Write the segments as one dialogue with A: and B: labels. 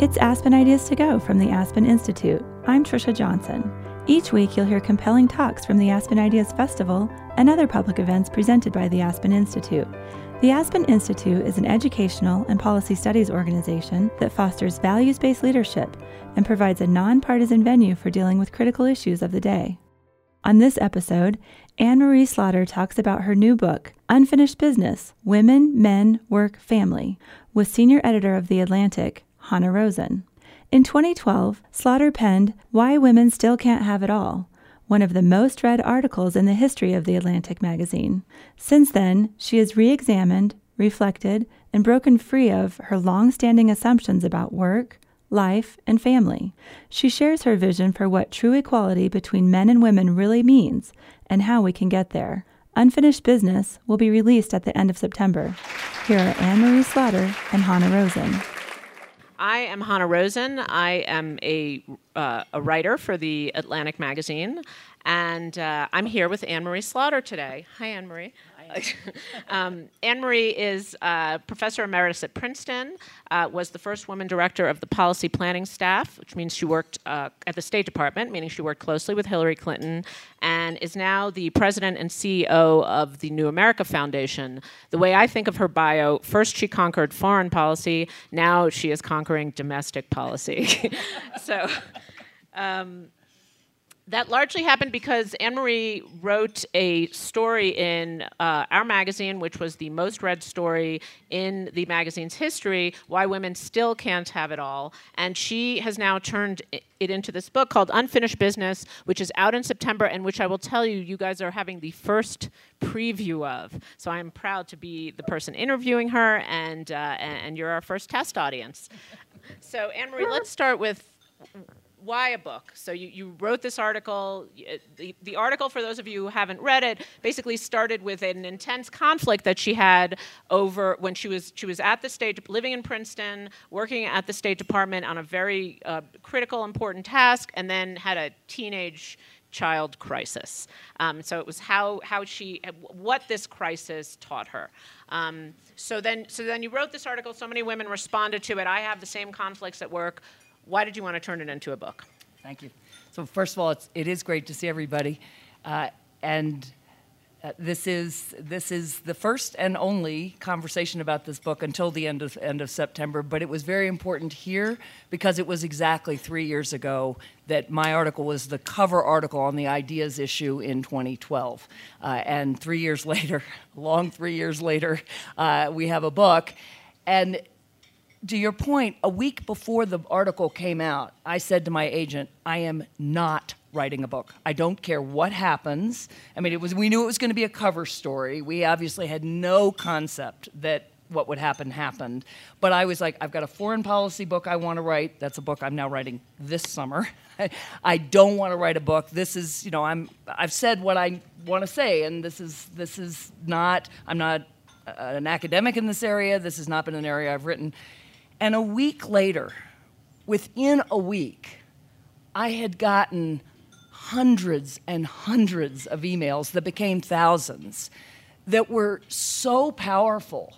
A: It's Aspen Ideas to Go from the Aspen Institute. I'm Trisha Johnson. Each week, you'll hear compelling talks from the Aspen Ideas Festival and other public events presented by the Aspen Institute. The Aspen Institute is an educational and policy studies organization that fosters values based leadership and provides a nonpartisan venue for dealing with critical issues of the day. On this episode, Anne Marie Slaughter talks about her new book, Unfinished Business Women, Men, Work, Family, with senior editor of The Atlantic, Hanna Rosin. In 2012, Slaughter penned Why Women Still Can't Have It All, one of the most read articles in the history of The Atlantic magazine. Since then, she has re examined, reflected, and broken free of her long standing assumptions about work, life, and family. She shares her vision for what true equality between men and women really means and how we can get there. Unfinished Business will be released at the end of September. Here are Anne Marie Slaughter and Hanna Rosin.
B: I am Hanna Rosin. I am a, uh, a writer for the Atlantic magazine, and uh, I'm here with Anne Marie Slaughter today. Hi, Anne Marie. um, Anne Marie is uh, professor emeritus at Princeton, uh, was the first woman director of the policy planning staff, which means she worked uh, at the State Department, meaning she worked closely with Hillary Clinton, and is now the president and CEO of the New America Foundation. The way I think of her bio, first she conquered foreign policy, now she is conquering domestic policy. so. Um, that largely happened because Anne Marie wrote a story in uh, our magazine, which was the most read story in the magazine's history Why Women Still Can't Have It All. And she has now turned it into this book called Unfinished Business, which is out in September and which I will tell you, you guys are having the first preview of. So I'm proud to be the person interviewing her, and, uh, and you're our first test audience. So, Anne Marie, let's start with why a book? So you, you wrote this article. The, the article, for those of you who haven't read it, basically started with an intense conflict that she had over when she was she was at the state, living in Princeton, working at the State Department on a very uh, critical, important task, and then had a teenage child crisis. Um, so it was how how she what this crisis taught her. Um, so then so then you wrote this article. So many women responded to it. I have the same conflicts at work. Why did you want to turn it into a book?
C: Thank you. So first of all, it's, it is great to see everybody, uh, and uh, this is this is the first and only conversation about this book until the end of end of September. But it was very important here because it was exactly three years ago that my article was the cover article on the ideas issue in 2012, uh, and three years later, long three years later, uh, we have a book, and to your point, a week before the article came out, I said to my agent, I am not writing a book. I don't care what happens. I mean, it was we knew it was going to be a cover story. We obviously had no concept that what would happen happened. But I was like, I've got a foreign policy book I want to write. That's a book I'm now writing this summer. I don't want to write a book. This is, you know, I'm I've said what I want to say and this is this is not I'm not uh, an academic in this area. This has not been an area I've written and a week later, within a week, I had gotten hundreds and hundreds of emails that became thousands that were so powerful.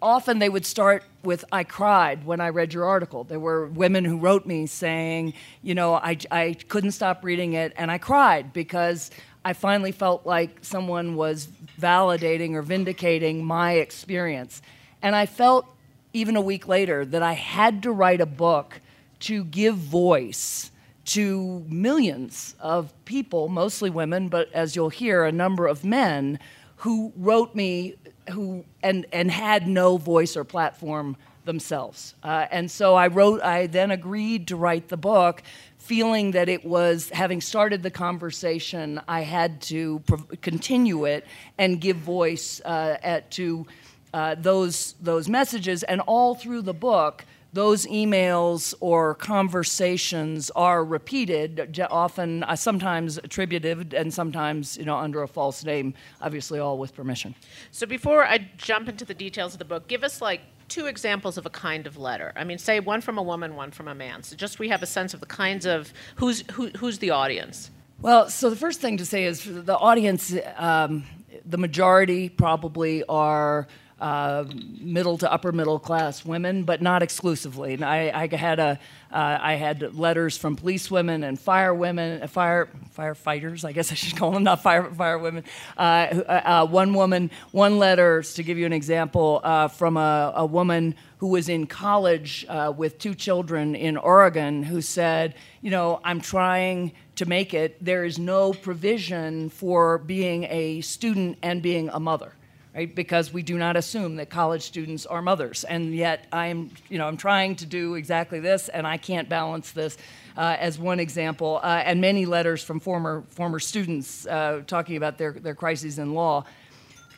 C: Often they would start with, I cried when I read your article. There were women who wrote me saying, you know, I, I couldn't stop reading it and I cried because I finally felt like someone was validating or vindicating my experience. And I felt even a week later, that I had to write a book to give voice to millions of people, mostly women, but as you'll hear, a number of men who wrote me who and and had no voice or platform themselves. Uh, and so I wrote. I then agreed to write the book, feeling that it was having started the conversation. I had to continue it and give voice uh, at, to uh, those those messages, and all through the book, those emails or conversations are repeated, often uh, sometimes attributed and sometimes you know under a false name, obviously all with permission.
B: So before I jump into the details of the book, give us like two examples of a kind of letter. I mean, say one from a woman, one from a man. So just we have a sense of the kinds of who's who, who's the audience.
C: Well, so the first thing to say is the audience. Um, the majority probably are uh, middle to upper middle class women, but not exclusively. And I, I had a, uh, I had letters from police women and fire women, uh, fire firefighters. I guess I should call them not fire fire women. Uh, uh, one woman, one letter to give you an example from a, a, woman who was in college with two children in Oregon, who said, you know, I'm trying to make it. There is no provision for being a student and being a mother right? Because we do not assume that college students are mothers, and yet I'm, you know, I'm trying to do exactly this, and I can't balance this. Uh, as one example, uh, and many letters from former former students uh, talking about their their crises in law.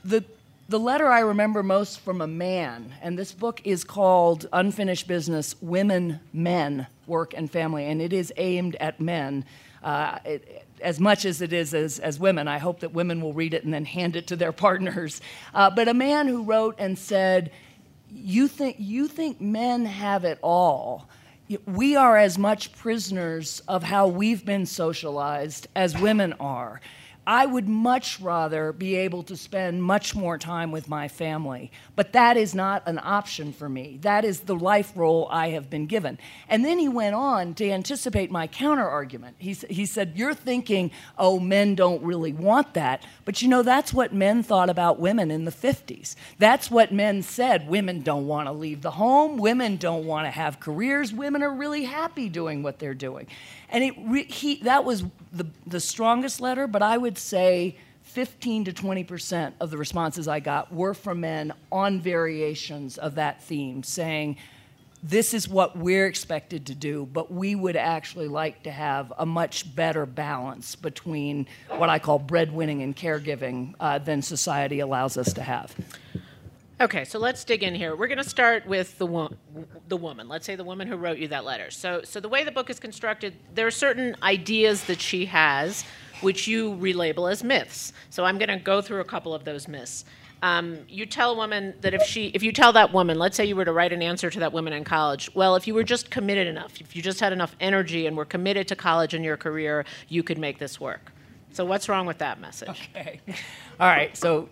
C: The the letter I remember most from a man, and this book is called Unfinished Business Women, Men, Work, and Family, and it is aimed at men. Uh, it, as much as it is as, as women. I hope that women will read it and then hand it to their partners. Uh, but a man who wrote and said, you think, you think men have it all. We are as much prisoners of how we've been socialized as women are. I would much rather be able to spend much more time with my family. But that is not an option for me. That is the life role I have been given. And then he went on to anticipate my counter argument. He, he said, You're thinking, oh, men don't really want that. But you know, that's what men thought about women in the 50s. That's what men said. Women don't want to leave the home, women don't want to have careers, women are really happy doing what they're doing. And it re- he, that was the, the strongest letter, but I would say 15 to 20 percent of the responses I got were from men on variations of that theme, saying, this is what we're expected to do, but we would actually like to have a much better balance between what I call breadwinning and caregiving uh, than society allows us to have.
B: Okay, so let's dig in here. We're going to start with the wo- the woman. Let's say the woman who wrote you that letter. So, so the way the book is constructed, there are certain ideas that she has, which you relabel as myths. So I'm going to go through a couple of those myths. Um, you tell a woman that if she, if you tell that woman, let's say you were to write an answer to that woman in college, well, if you were just committed enough, if you just had enough energy and were committed to college and your career, you could make this work. So what's wrong with that message?
C: Okay. All right. So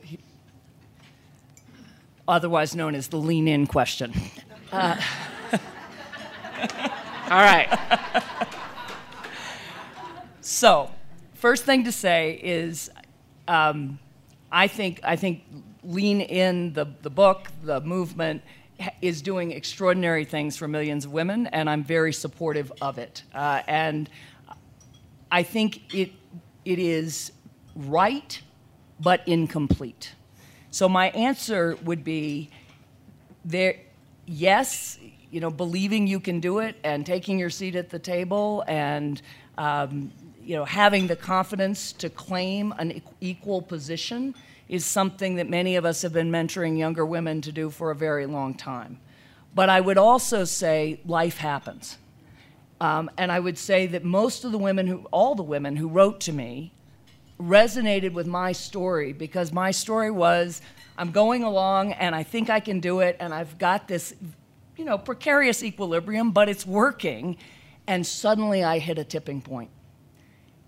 C: otherwise known as the lean in question. Uh,
B: All right.
C: so, first thing to say is um, I, think, I think Lean In, the, the book, the movement, is doing extraordinary things for millions of women, and I'm very supportive of it. Uh, and I think it, it is right, but incomplete. So my answer would be there yes, you know, believing you can do it and taking your seat at the table and um, you know, having the confidence to claim an equal position is something that many of us have been mentoring younger women to do for a very long time. But I would also say life happens. Um, and I would say that most of the women who, all the women who wrote to me, resonated with my story because my story was I'm going along and I think I can do it and I've got this, you know, precarious equilibrium, but it's working. And suddenly I hit a tipping point.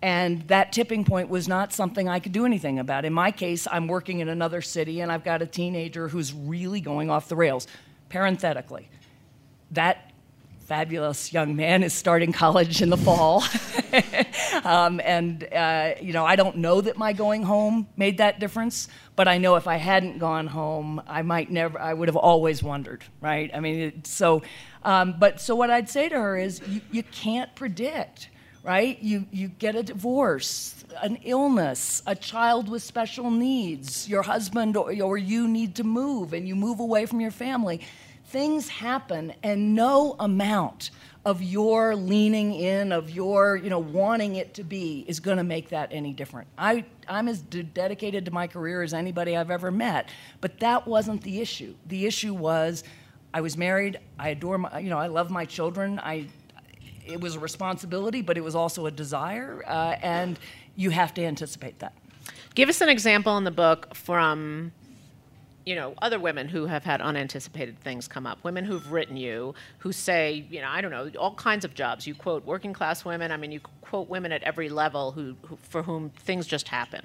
C: And that tipping point was not something I could do anything about. In my case, I'm working in another city and I've got a teenager who's really going off the rails. Parenthetically, that fabulous young man is starting college in the fall. um, and, uh, you know, I don't know that my going home made that difference, but I know if I hadn't gone home, I might never, I would have always wondered, right? I mean, it, so, um, but so what I'd say to her is you, you can't predict. Right? You, you get a divorce, an illness, a child with special needs, your husband or, or you need to move and you move away from your family things happen and no amount of your leaning in, of your, you know, wanting it to be is going to make that any different. I, I'm as dedicated to my career as anybody I've ever met, but that wasn't the issue. The issue was I was married, I adore my, you know, I love my children. I, it was a responsibility, but it was also a desire, uh, and you have to anticipate that.
B: Give us an example in the book from you know, other women who have had unanticipated things come up, women who've written you, who say, you know, I don't know, all kinds of jobs. You quote working class women. I mean, you quote women at every level who, who for whom things just happen.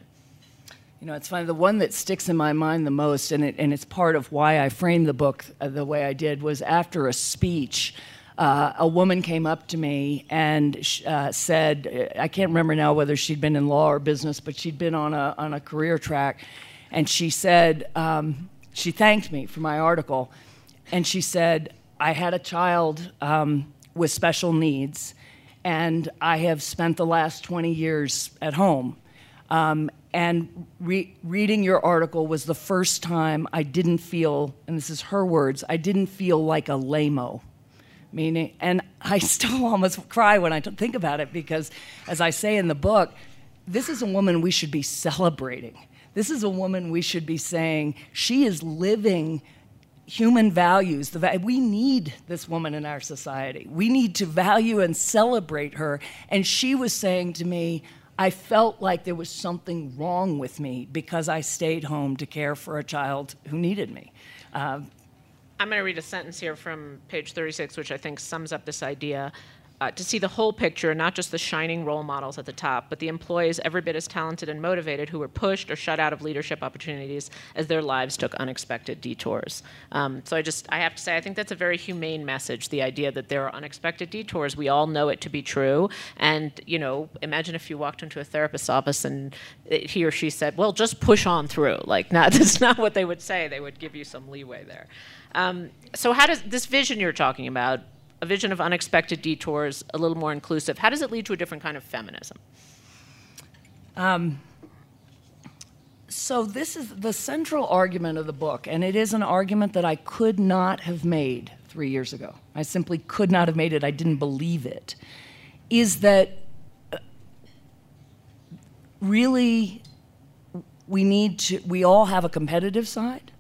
C: You know, it's funny. The one that sticks in my mind the most, and, it, and it's part of why I framed the book uh, the way I did, was after a speech. Uh, a woman came up to me and uh, said, I can't remember now whether she'd been in law or business, but she'd been on a, on a career track. And she said, um, she thanked me for my article. And she said, I had a child um, with special needs, and I have spent the last 20 years at home. Um, and re- reading your article was the first time I didn't feel, and this is her words, I didn't feel like a lamo. Meaning, and I still almost cry when I think about it because, as I say in the book, this is a woman we should be celebrating. This is a woman we should be saying she is living human values. We need this woman in our society. We need to value and celebrate her. And she was saying to me, I felt like there was something wrong with me because I stayed home to care for a child who needed me. Uh,
B: I'm going to read a sentence here from page 36, which I think sums up this idea uh, to see the whole picture, not just the shining role models at the top, but the employees every bit as talented and motivated who were pushed or shut out of leadership opportunities as their lives took unexpected detours. Um, so I just, I have to say, I think that's a very humane message. The idea that there are unexpected detours, we all know it to be true. And you know, imagine if you walked into a therapist's office and he or she said, "Well, just push on through." Like, not that's not what they would say. They would give you some leeway there. Um, so, how does this vision you're talking about? A vision of unexpected detours, a little more inclusive. How does it lead to a different kind of feminism? Um,
C: so, this is the central argument of the book, and it is an argument that I could not have made three years ago. I simply could not have made it, I didn't believe it. Is that uh, really we need to, we all have a competitive side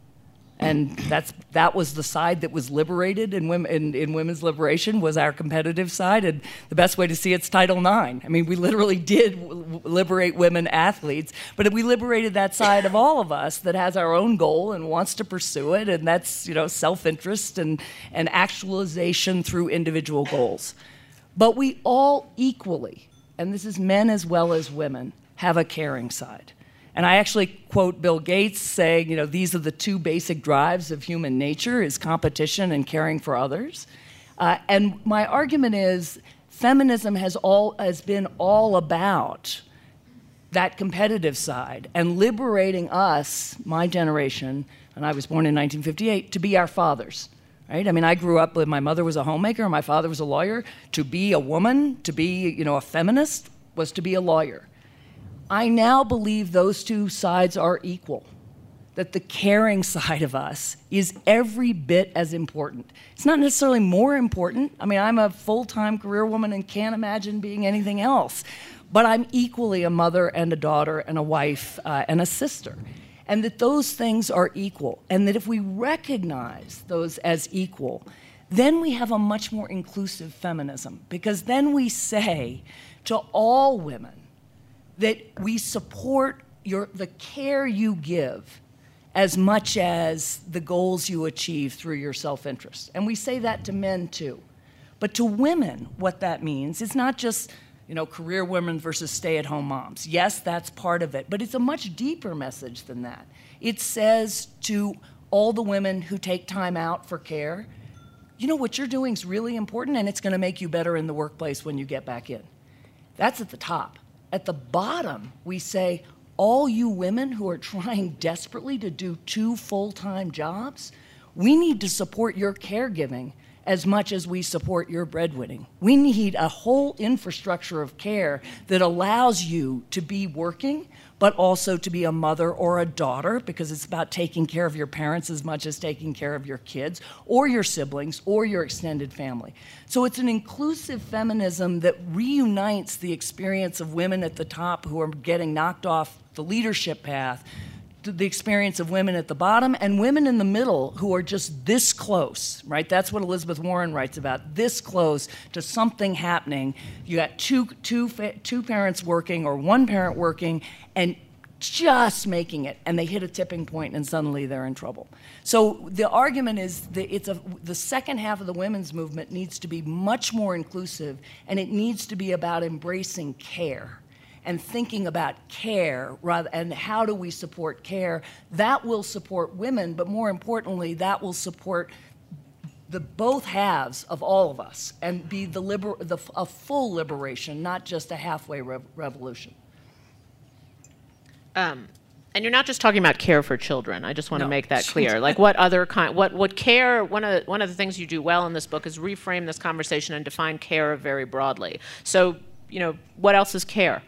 C: and that's that was the side that was liberated in women in, in, women's liberation was our competitive side. And the best way to see it's title ix i mean we literally did w- liberate women athletes but we liberated that side of all of us that has our own goal and wants to pursue it. And that's you know self-interest and, and actualization through individual goals. But we all equally and this is men as well as women have a caring side and I actually quote Bill Gates saying, you know, these are the two basic drives of human nature is competition and caring for others. Uh, and my argument is feminism has all has been all about that competitive side and liberating us, my generation, and I was born in 1958, to be our fathers. Right? I mean, I grew up with my mother was a homemaker, my father was a lawyer. To be a woman, to be, you know, a feminist was to be a lawyer. I now believe those two sides are equal. That the caring side of us is every bit as important. It's not necessarily more important. I mean, I'm a full time career woman and can't imagine being anything else. But I'm equally a mother and a daughter and a wife uh, and a sister. And that those things are equal. And that if we recognize those as equal, then we have a much more inclusive feminism. Because then we say to all women, that we support your, the care you give as much as the goals you achieve through your self interest. And we say that to men too. But to women, what that means is not just you know, career women versus stay at home moms. Yes, that's part of it, but it's a much deeper message than that. It says to all the women who take time out for care, you know, what you're doing is really important and it's going to make you better in the workplace when you get back in. That's at the top. At the bottom, we say, all you women who are trying desperately to do two full time jobs, we need to support your caregiving as much as we support your breadwinning. We need a whole infrastructure of care that allows you to be working but also to be a mother or a daughter, because it's about taking care of your parents as much as taking care of your kids or your siblings or your extended family. So it's an inclusive feminism that reunites the experience of women at the top who are getting knocked off the leadership path the experience of women at the bottom and women in the middle who are just this close, right? That's what Elizabeth Warren writes about this close to something happening. You got two, two, two parents working or one parent working and just making it, and they hit a tipping point and suddenly they're in trouble. So the argument is that it's a, the second half of the women's movement needs to be much more inclusive and it needs to be about embracing care and thinking about care rather and how do we support care that will support women but more importantly that will support the both halves of all of us and be the, liber, the a full liberation not just a halfway rev- revolution
B: um, and you're not just talking about care for children. I just want
C: No.
B: to make that clear. Like what other kind what what care one of one of the things you do well in this book is reframe this conversation and define care very broadly. So, you know, what else is care?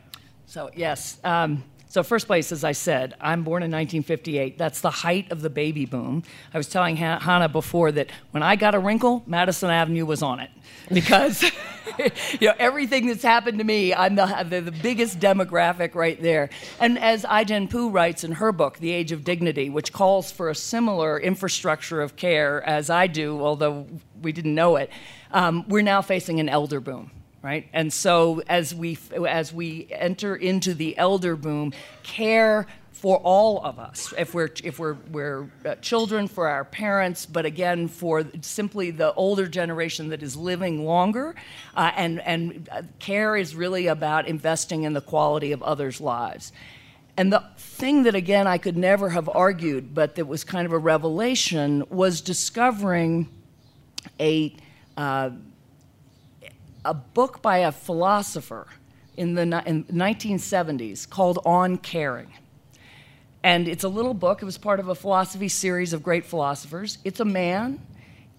C: So, yes. Um, so, first place, as I said, I'm born in 1958. That's the height of the baby boom. I was telling Han- Hanna before that when I got a wrinkle, Madison Avenue was on it. Because, you know, everything that's happened to me, I'm the, the, the biggest demographic right there. And as Ai-jen Poo writes in her book, The Age of Dignity, which calls for a similar infrastructure of care as I do, although we didn't know it, um, we're now facing an elder boom right? And so as we as we enter into the elder boom, care for all of us, if we're if we're we're uh, children, for our parents, but again for simply the older generation that is living longer, uh, and and uh, care is really about investing in the quality of others' lives. And the thing that, again, I could never have argued, but that was kind of a revelation, was discovering a uh, a book by a philosopher in the in 1970s called On Caring. And it's a little book. It was part of a philosophy series of great philosophers. It's a man.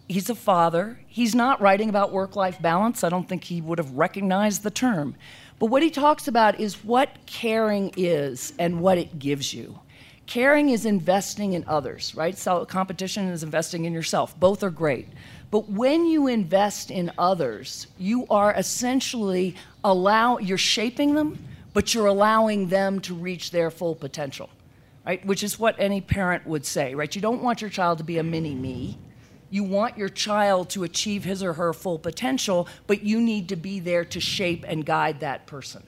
C: He's a father. He's not writing about work life balance. I don't think he would have recognized the term. But what he talks about is what caring is and what it gives you. Caring is investing in others, right? So competition is investing in yourself. Both are great. But when you invest in others, you are essentially allow you're shaping them, but you're allowing them to reach their full potential. Right? Which is what any parent would say, right? You don't want your child to be a mini me. You want your child to achieve his or her full potential, but you need to be there to shape and guide that person.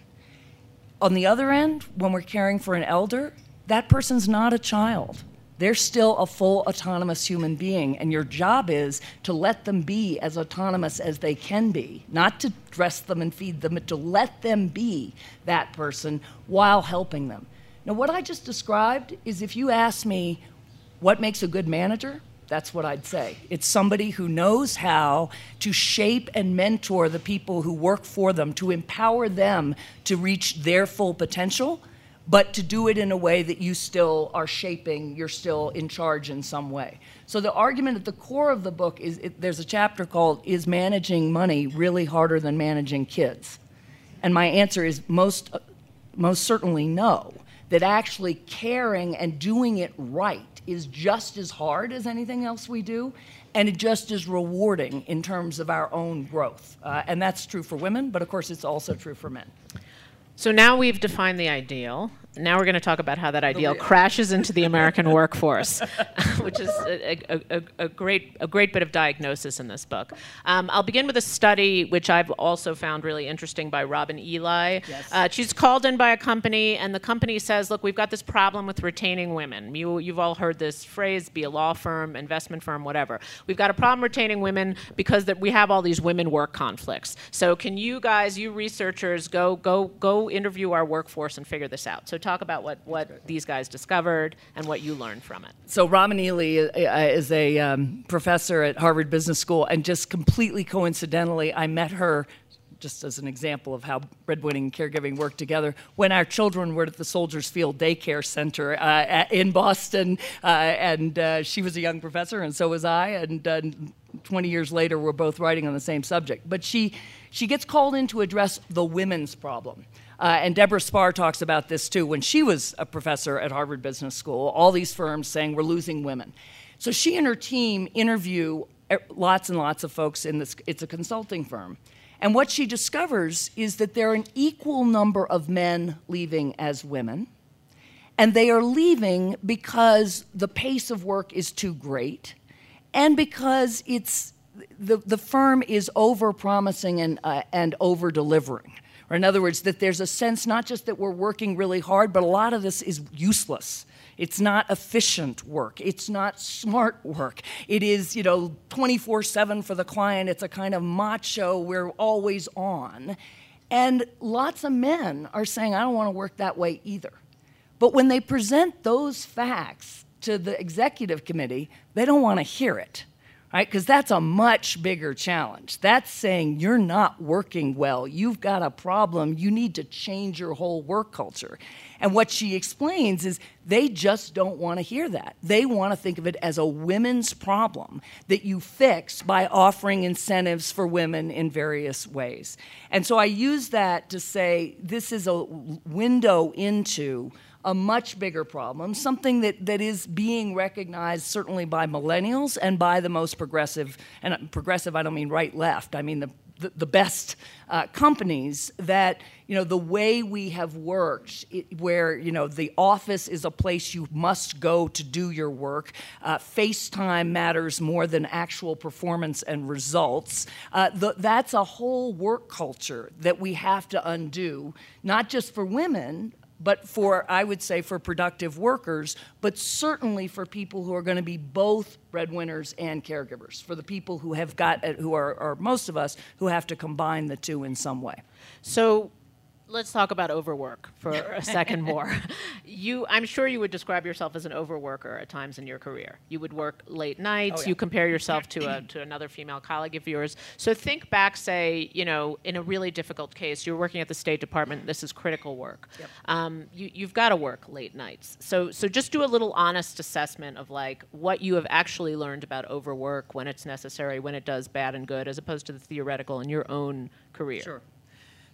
C: On the other end, when we're caring for an elder, that person's not a child. They're still a full autonomous human being, and your job is to let them be as autonomous as they can be, not to dress them and feed them, but to let them be that person while helping them. Now, what I just described is if you ask me what makes a good manager, that's what I'd say. It's somebody who knows how to shape and mentor the people who work for them, to empower them to reach their full potential, but to do it in a way that you still are shaping, you're still in charge in some way. So the argument at the core of the book is it, there's a chapter called Is Managing Money Really Harder Than Managing Kids? And my answer is most, most certainly no. That actually caring and doing it right is just as hard as anything else we do, and it just as rewarding in terms of our own growth. Uh, and that's true for women, but of course it's also true for men.
B: So now we've defined the ideal. Now we're going to talk about how that ideal crashes into the American workforce, which is a, a, a, great a great bit of diagnosis in this book. Um, I'll begin with a study which I've also found really interesting by Robin Ely.
C: Yes.
B: Uh, she's called in by a company, and the company says, "Look, we've got this problem with retaining women. You, you've all heard this phrase: be a law firm, investment firm, whatever. We've got a problem retaining women because that we have all these women work conflicts. So can you guys, you researchers, go go go interview our workforce and figure this out? So talk about what what these guys discovered and what you learned from it.
C: So Robin Ely uh, is a um, professor at Harvard Business School, and just completely coincidentally, I met her. Just as an example of how breadwinning and caregiving work together, when our children were at the Soldiers Field Daycare Center uh, in Boston, uh, and uh, she was a young professor, and so was I, and uh, 20 years later, we're both writing on the same subject. But she, she gets called in to address the women's problem. Uh, and Deborah Spar talks about this too. When she was a professor at Harvard Business School, all these firms saying we're losing women. So she and her team interview er, lots and lots of folks in this, it's a consulting firm. And what she discovers is that there are an equal number of men leaving as women. And they are leaving because the pace of work is too great and because it's the, the firm is over promising and, uh, and over delivering. Or, in other words, that there's a sense not just that we're working really hard, but a lot of this is useless. It's not efficient work. It's not smart work. It is, you know, 24 7 for the client. It's a kind of macho, we're always on. And lots of men are saying, I don't want to work that way either. But when they present those facts to the executive committee, they don't want to hear it right? Because that's a much bigger challenge. That's saying you're not working well, you've got a problem, you need to change your whole work culture. And what she explains is they just don't want to hear that. They want to think of it as a women's problem that you fix by offering incentives for women in various ways. And so I use that to say this is a window into a much bigger problem, something that, that is being recognized certainly by millennials and by the most progressive, and progressive I don't mean right left, I mean the, the, the best uh, companies that, you know, the way we have worked, it, where, you know, the office is a place you must go to do your work, uh, FaceTime matters more than actual performance and results. Uh, the, that's a whole work culture that we have to undo, not just for women, but for, I would say, for productive workers, but certainly for people who are going to be both breadwinners and caregivers, for the people who have got, who are, are most of us, who have to combine the two in some way.
B: So let's talk about overwork for a second more. You, I'm sure you would describe yourself as an overworker at times in your career. You would work late nights. Oh, yeah. You compare yourself to a, to another female colleague of yours. So think back, say, you know, in a really difficult case, you're working at the State Department. This is critical work. Yep. Um, you, you've got to work late nights. So so just do a little honest assessment of like what you have actually learned about overwork, when it's necessary, when it does bad and good, as opposed to the theoretical in your own career.
C: Sure.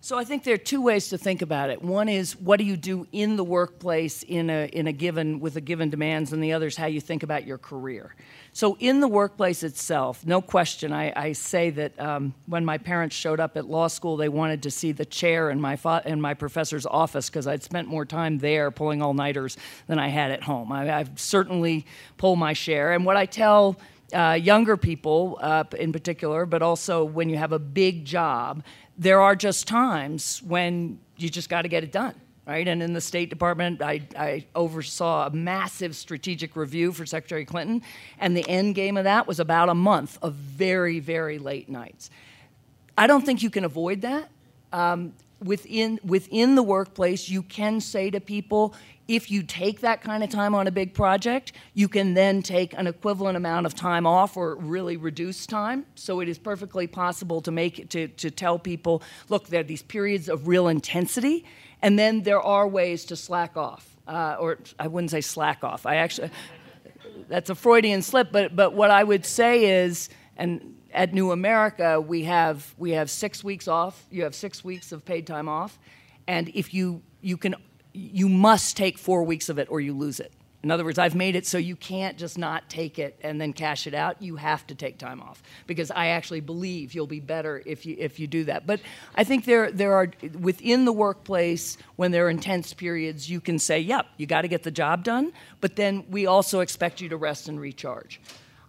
C: So I think there are two ways to think about it. One is what do you do in the workplace in a in a given with a given demands, and the other is how you think about your career. So in the workplace itself, no question, I, I say that um, when my parents showed up at law school, they wanted to see the chair in my fa- in my professor's office because I'd spent more time there pulling all nighters than I had at home. I, I've certainly pulled my share, and what I tell uh, younger people uh, in particular, but also when you have a big job, there are just times when you just got to get it done right? And in the State Department, I, I, oversaw a massive strategic review for Secretary Clinton, and the end game of that was about a month of very, very late nights. I don't think you can avoid that. Um, within within the workplace, you can say to people, if you take that kind of time on a big project, you can then take an equivalent amount of time off or really reduce time. So it is perfectly possible to make to, to tell people, look, there are these periods of real intensity, and then there are ways to slack off. Uh, or I wouldn't say slack off. I actually, that's a Freudian slip, but, but what I would say is, and at New America, we have, we have six weeks off. You have six weeks of paid time off. And if you, you can you must take four weeks of it or you lose it. In other words, I've made it so you can't just not take it and then cash it out. You have to take time off because I actually believe you'll be better if you if you do that. But I think there there are within the workplace when there are intense periods, you can say, "Yep, you got to get the job done," but then we also expect you to rest and recharge.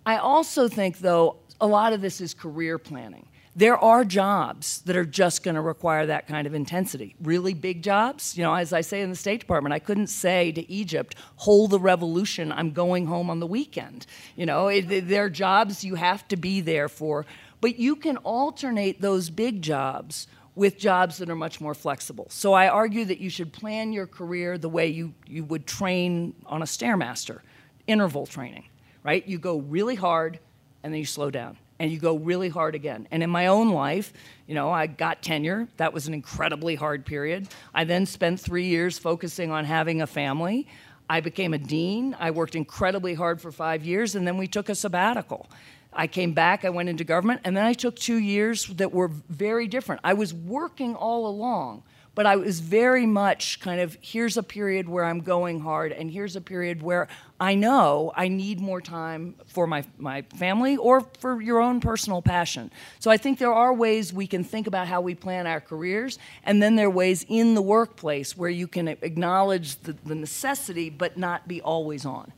C: I also think though a lot of this is career planning. There are jobs that are just going to require that kind of intensity. Really big jobs, you know, as I say in the State Department, I couldn't say to Egypt, hold the revolution, I'm going home on the weekend. You know, it, there are jobs you have to be there for, but you can alternate those big jobs with jobs that are much more flexible. So I argue that you should plan your career the way you, you would train on a Stairmaster, interval training, right? You go really hard and then you slow down and you go really hard again. And in my own life, you know, I got tenure. That was an incredibly hard period. I then spent three years focusing on having a family. I became a dean. I worked incredibly hard for five years, and then we took a sabbatical. I came back, I went into government, and then I took two years that were very different. I was working all along, but I was very much kind of here's a period where I'm going hard, and here's a period where I know I need more time for my, my family or for your own personal passion. So I think there are ways we can think about how we plan our careers, and then there are ways in the workplace where you can acknowledge the, the necessity but not be always on.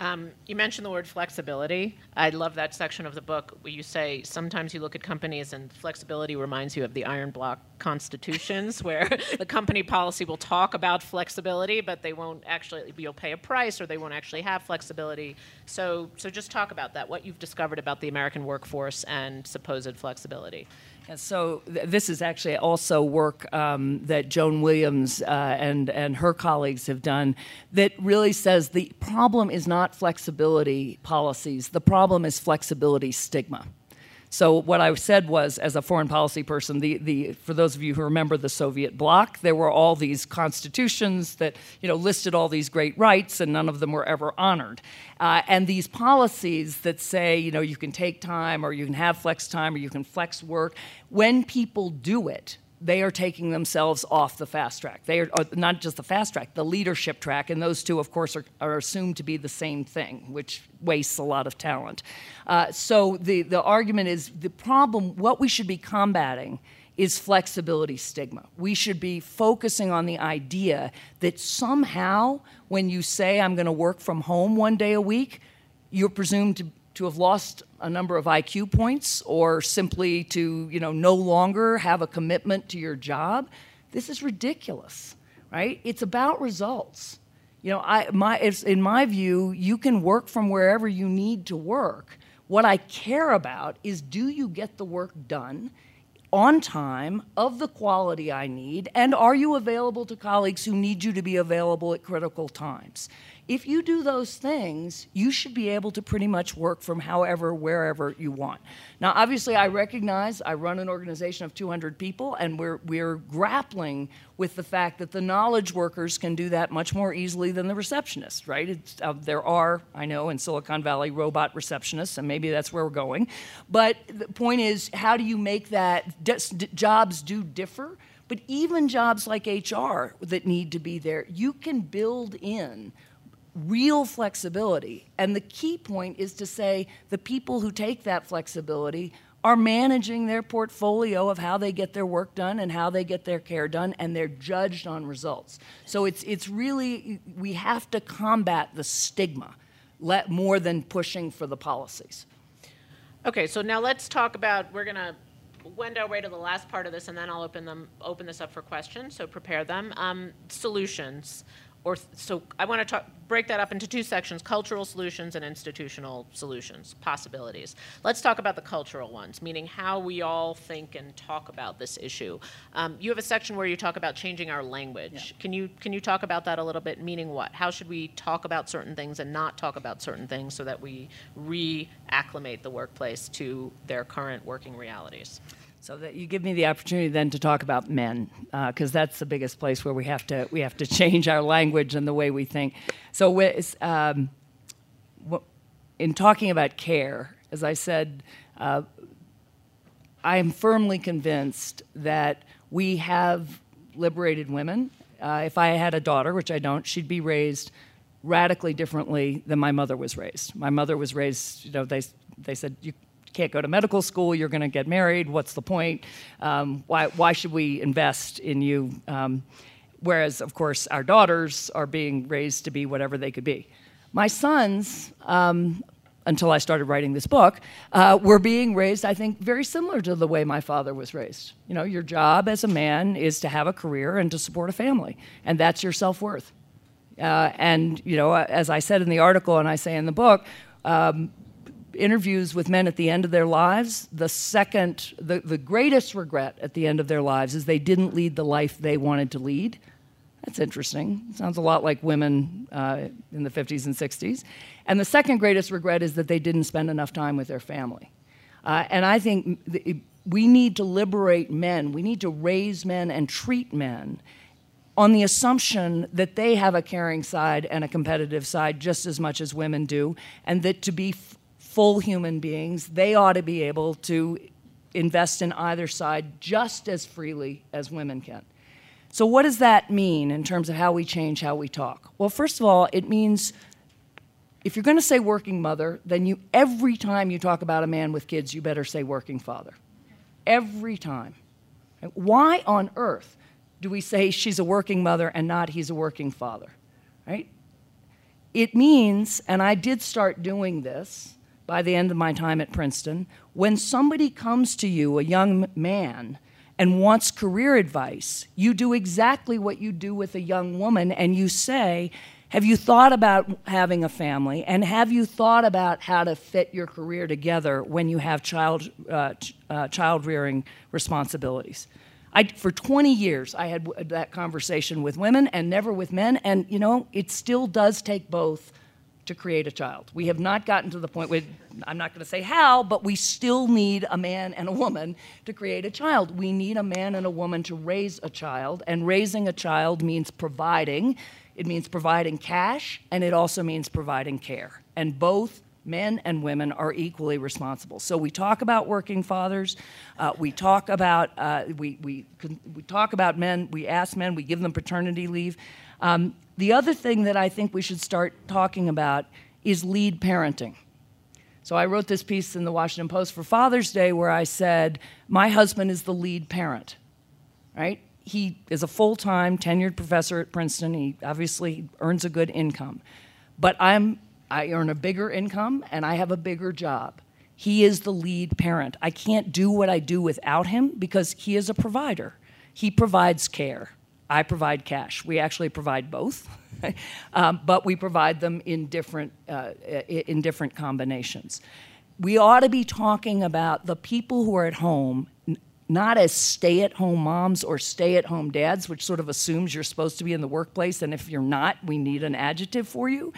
B: Um, you mentioned the word flexibility. I love that section of the book where you say sometimes you look at companies and flexibility reminds you of the iron block constitutions where the company policy will talk about flexibility, but they won't actually, you'll pay a price or they won't actually have flexibility. So, so just talk about that, what you've discovered about the American workforce and supposed flexibility.
C: And so th- this is actually also work um, that Joan Williams uh, and and her colleagues have done that really says the problem is not flexibility policies. The problem is flexibility stigma. So what I said was, as a foreign policy person, the, the for those of you who remember the Soviet bloc, there were all these constitutions that you know listed all these great rights, and none of them were ever honored. Uh, and these policies that say, you know, you can take time, or you can have flex time, or you can flex work, when people do it, they are taking themselves off the fast track. They are uh, not just the fast track, the leadership track, and those two, of course, are, are assumed to be the same thing, which wastes a lot of talent. Uh, so the, the argument is the problem, what we should be combating is flexibility stigma. We should be focusing on the idea that somehow when you say, I'm going to work from home one day a week, you're presumed to to have lost a number of IQ points or simply to, you know, no longer have a commitment to your job. This is ridiculous, right? It's about results. You know, I, my, in my view, you can work from wherever you need to work. What I care about is do you get the work done on time, of the quality I need, and are you available to colleagues who need you to be available at critical times? If you do those things, you should be able to pretty much work from however, wherever you want. Now, obviously, I recognize I run an organization of 200 people, and we're, we're grappling with the fact that the knowledge workers can do that much more easily than the receptionists, right? Uh, there are, I know, in Silicon Valley, robot receptionists, and maybe that's where we're going. But the point is, how do you make that d- jobs do differ? But even jobs like HR that need to be there, you can build in real flexibility. And the key point is to say the people who take that flexibility are managing their portfolio of how they get their work done and how they get their care done, and they're judged on results. So it's, it's really, we have to combat the stigma let, more than pushing for the policies.
B: Okay, so now let's talk about, we're going to wend our way to the last part of this, and then I'll open them open this up for questions. So prepare them. Um, solutions or so I want to talk, break that up into two sections cultural solutions and institutional solutions, possibilities. Let's talk about the cultural ones, meaning how we all think and talk about this issue. Um, you have a section where you talk about changing our language. Yeah. Can, you, can you talk about that a little bit? Meaning what? How should we talk about certain things and not talk about certain things so that we reacclimate the workplace to their current working realities?
C: So that you give me the opportunity then to talk about men, because uh, that's the biggest place where we have to we have to change our language and the way we think. So um, in talking about care, as I said, uh, I am firmly convinced that we have liberated women. Uh, if I had a daughter, which I don't, she'd be raised radically differently than my mother was raised. My mother was raised, you know, they they said you can't go to medical school, you're going to get married, what's the point? Um, why, why should we invest in you? Um, whereas, of course, our daughters are being raised to be whatever they could be. My sons, um, until I started writing this book, uh, were being raised, I think, very similar to the way my father was raised. You know, your job as a man is to have a career and to support a family, and that's your self worth. Uh, and, you know, as I said in the article and I say in the book, um, interviews with men at the end of their lives, the second, the, the greatest regret at the end of their lives is they didn't lead the life they wanted to lead. That's interesting. Sounds a lot like women uh, in the 50s and 60s. And the second greatest regret is that they didn't spend enough time with their family. Uh, and I think we need to liberate men. We need to raise men and treat men on the assumption that they have a caring side and a competitive side just as much as women do, and that to be full human beings, they ought to be able to invest in either side just as freely as women can. So, what does that mean in terms of how we change how we talk? Well, first of all, it means if you're going to say working mother, then you every time you talk about a man with kids, you better say working father. Every time. Why on earth do we say she's a working mother and not he's a working father? Right? It means, and I did start doing this, by the end of my time at Princeton, when somebody comes to you, a young man, and wants career advice, you do exactly what you do with a young woman and you say, have you thought about having a family? And have you thought about how to fit your career together when you have child, uh, uh, child rearing responsibilities? I, for 20 years, I had that conversation with women and never with men. And, you know, it still does take both to create a child. We have not gotten to the point where, I'm not going to say how, but we still need a man and a woman to create a child. We need a man and a woman to raise a child. And raising a child means providing it means providing cash, and it also means providing care. And both men and women are equally responsible. So we talk about working fathers, uh, we talk about uh, we, we, we talk about men, we ask men, we give them paternity leave. Um, the other thing that I think we should start talking about is lead parenting. So I wrote this piece in the Washington Post for Father's Day where I said, My husband is the lead parent, right? he is a full time tenured professor at Princeton. He obviously earns a good income. But I'm, I earn a bigger income and I have a bigger job. He is the lead parent. I can't do what I do without him because he is a provider. He provides care. I provide cash. We actually provide both, um, but we provide them in different, uh, in different combinations. We ought to be talking about the people who are at home not as stay at home moms or stay at home dads, which sort of assumes you're supposed to be in the workplace, and if you're not, we need an adjective for you,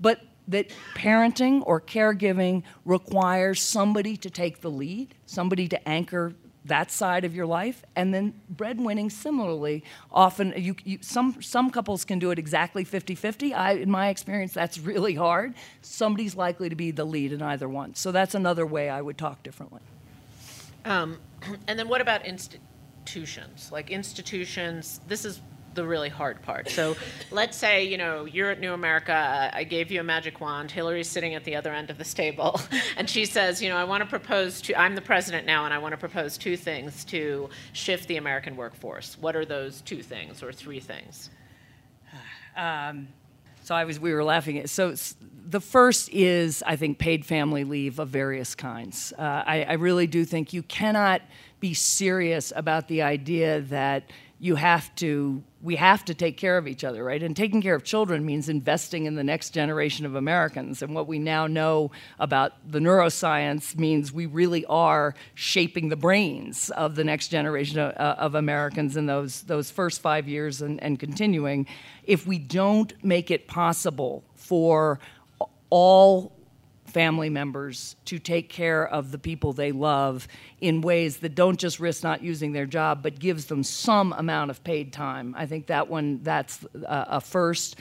C: but that parenting or caregiving requires somebody to take the lead, somebody to anchor that side of your life and then breadwinning similarly often you, you, some, some couples can do it exactly 50-50 I, in my experience that's really hard. Somebody's likely to be the lead in either one. So that's another way i would talk differently.
B: Um, and then what about institutions? Like institutions, this is the really hard part. So let's say, you know, you're at New America, I gave you a magic wand, Hillary's sitting at the other end of this table, and she says, you know, I want to propose to, I'm the president now, and I want to propose two things to shift the American workforce. What are those two things or three things?
C: Um, so I was, we were laughing at, so the first is, I think, paid family leave of various kinds. Uh, I, I really do think you cannot be serious about the idea that you have to we have to take care of each other right? And taking care of children means investing in the next generation of americans. And what we now know about the neuroscience means we really are shaping the brains of the next generation of, uh, of americans in those those first five years and, and continuing. If we don't make it possible for all family members to take care of the people they love in ways that don't just risk not using their job but gives them some amount of paid time. I think that one that's uh, a first.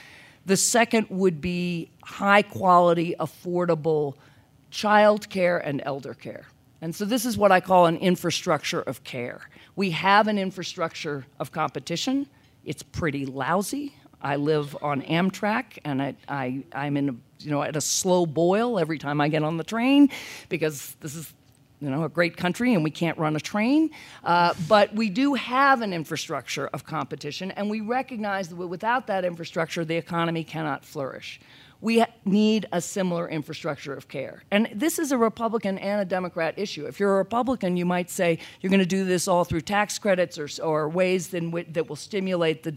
C: The second would be high quality affordable child care and elder care. And so this is what i call an infrastructure of care. We have an infrastructure of competition. It's pretty lousy. I live on Amtrak, and I, I, I'm in, you know, at a slow boil every time I get on the train because this is, you know, a great country and we can't run a train. Uh, but we do have an infrastructure of competition, and we recognize that without that infrastructure, the economy cannot flourish we need a similar infrastructure of care. And this is a Republican and a Democrat issue. If you're a Republican, you might say you're going to do this all through tax credits or, or ways that will stimulate the,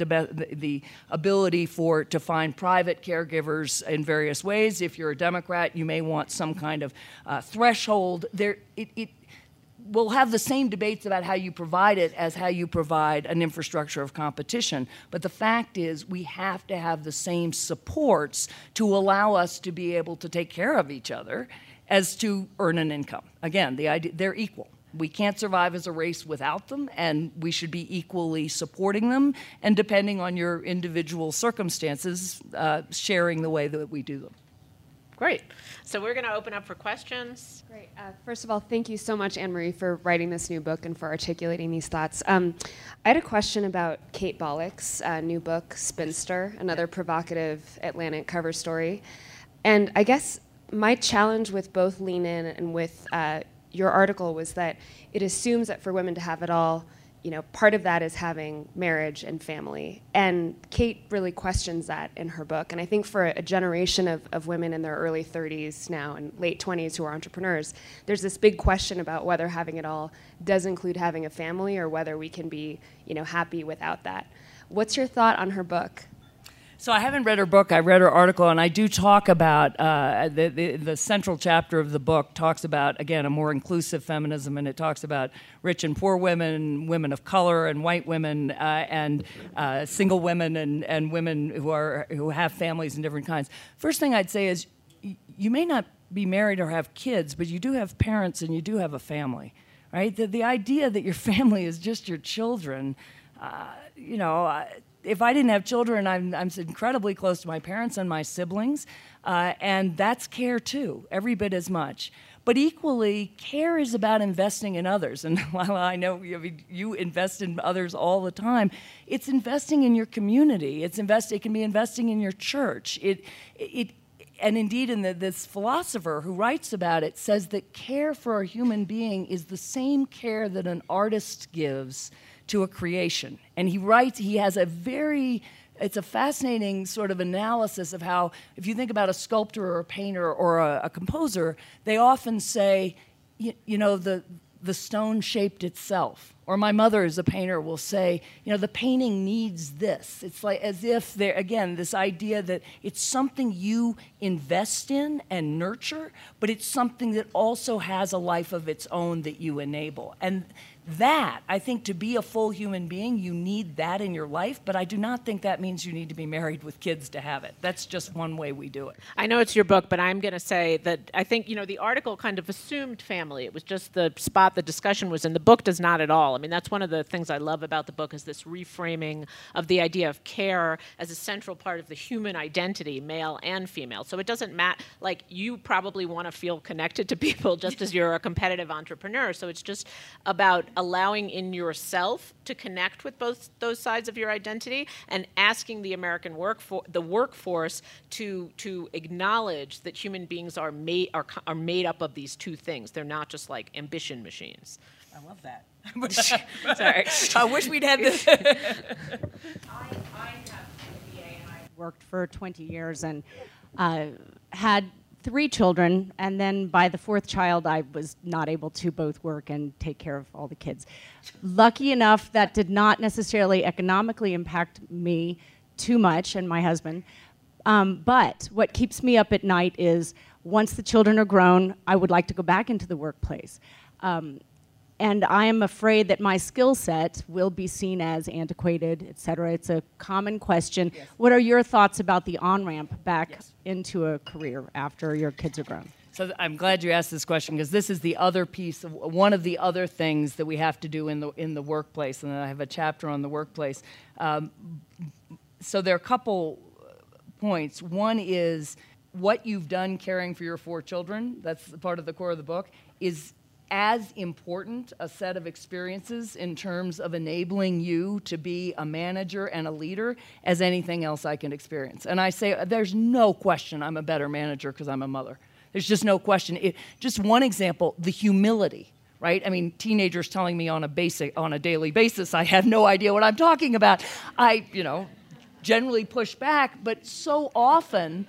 C: the ability for to find private caregivers in various ways. If you're a Democrat, you may want some kind of uh, threshold. There, it, it we'll have the same debates about how you provide it as how you provide an infrastructure of competition. But the fact is, we have to have the same supports to allow us to be able to take care of each other as to earn an income. Again, the idea, they're equal. We can't survive as a race without them, and we should be equally supporting them, and depending on your individual circumstances, uh, sharing the way that we do them.
B: Great. So we're going to open up for questions.
D: Great. Uh, first of all, thank you so much, Anne Marie, for writing this new book and for articulating these thoughts. Um, I had a question about Kate Bolick's uh, new book, Spinster, another provocative Atlantic cover story. And I guess my challenge with both Lean In and with uh, your article was that it assumes that for women to have it all, you know, part of that is having marriage and family. And Kate really questions that in her book. And I think for a generation of, of women in their early 30s now and late 20s who are entrepreneurs, there's this big question about whether having it all does include having a family or whether we can be, you know, happy without that. What's your thought on her book?
C: So I haven't read her book. I read her article, and I do talk about uh, the, the, the central chapter of the book talks about again a more inclusive feminism, and it talks about rich and poor women, women of color, and white women, uh, and uh, single women, and, and women who are who have families in different kinds. First thing I'd say is, you may not be married or have kids, but you do have parents and you do have a family, right? The, the idea that your family is just your children, uh, you know if I didn't have children, I'm, I'm incredibly close to my parents and my siblings, uh, and that's care too, every bit as much. But equally, care is about investing in others. And while I know you, you invest in others all the time, it's investing in your community. It's invest, it can be investing in your church. It, it, and indeed, in the, this philosopher who writes about it says that care for a human being is the same care that an artist gives to a creation. And he writes, he has a very it's a fascinating sort of analysis of how, if you think about a sculptor or a painter or a, a composer, they often say, you, you, know, the, the stone shaped itself. Or my mother, as a painter, will say, you know, the painting needs this. It's like as if there, again, this idea that it's something you invest in and nurture, but it's something that also has a life of its own that you enable. And that, I think to be a full human being, you need that in your life, but I do not think that means you need to be married with kids to have it. That's just one way we do it.
B: I know it's your book, but I'm going to say that I think, you know, the article kind of assumed family. It was just the spot the discussion was in. The book does not at all. I mean, that's one of the things I love about the book is this reframing of the idea of care as a central part of the human identity, male and female. So it doesn't matter, like, you probably want to feel connected to people just as you're a competitive entrepreneur. So it's just about allowing in yourself to connect with both those sides of your identity and asking the American workforce, the workforce to to acknowledge that human beings are made are, are made up of these two things. They're not just like ambition machines.
C: I love that.
B: Sorry.
C: I wish we'd had this.
E: I, I have MBA and I worked for 20 years and uh, had three children, and then by the fourth child, I was not able to both work and take care of all the kids. Lucky enough, that did not necessarily economically impact me too much and my husband. Um, but what keeps me up at night is once the children are grown, I would like to go back into the workplace. Um, and I am afraid that my skill set will be seen as antiquated, et cetera. It's a common question. Yes. What are your thoughts about the on ramp back yes. into a career after your kids are grown?
C: So I'm glad you asked this question because this is the other piece, of, one of the other things that we have to do in the in the workplace, and I have a chapter on the workplace. Um, so there are a couple points. One is what you've done caring for your four children. That's part of the core of the book. Is as important a set of experiences in terms of enabling you to be a manager and a leader as anything else I can experience. And I say, there's no question I'm a better manager because I'm a mother. There's just no question. It, just one example the humility right? I mean, teenagers telling me on a basic on a daily basis, I have no idea what I'm talking about. I, you know, generally push back, but so often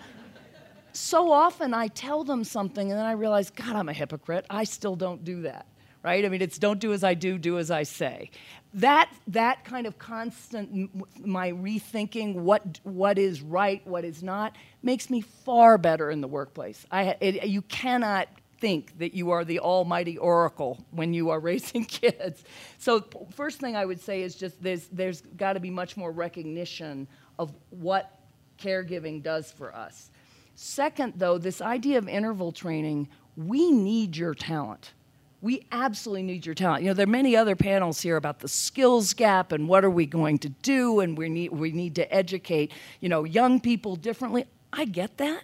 C: so often I tell them something and then I realize, God, I'm a hypocrite. I still don't do that, right? I mean, it's don't do as I do, do as I say. That, that kind of constant, my rethinking what, what is right, what is not, makes me far better in the workplace. I, it, you cannot think that you are the almighty oracle when you are raising kids. So, first thing I would say is just there's, there's got to be much more recognition of what caregiving does for us. Second, though, this idea of interval training, we need your talent. We absolutely need your talent. You know, there are many other panels here about the skills gap and what are we going to do, and we need, we need to educate, you know, young people differently. I get that.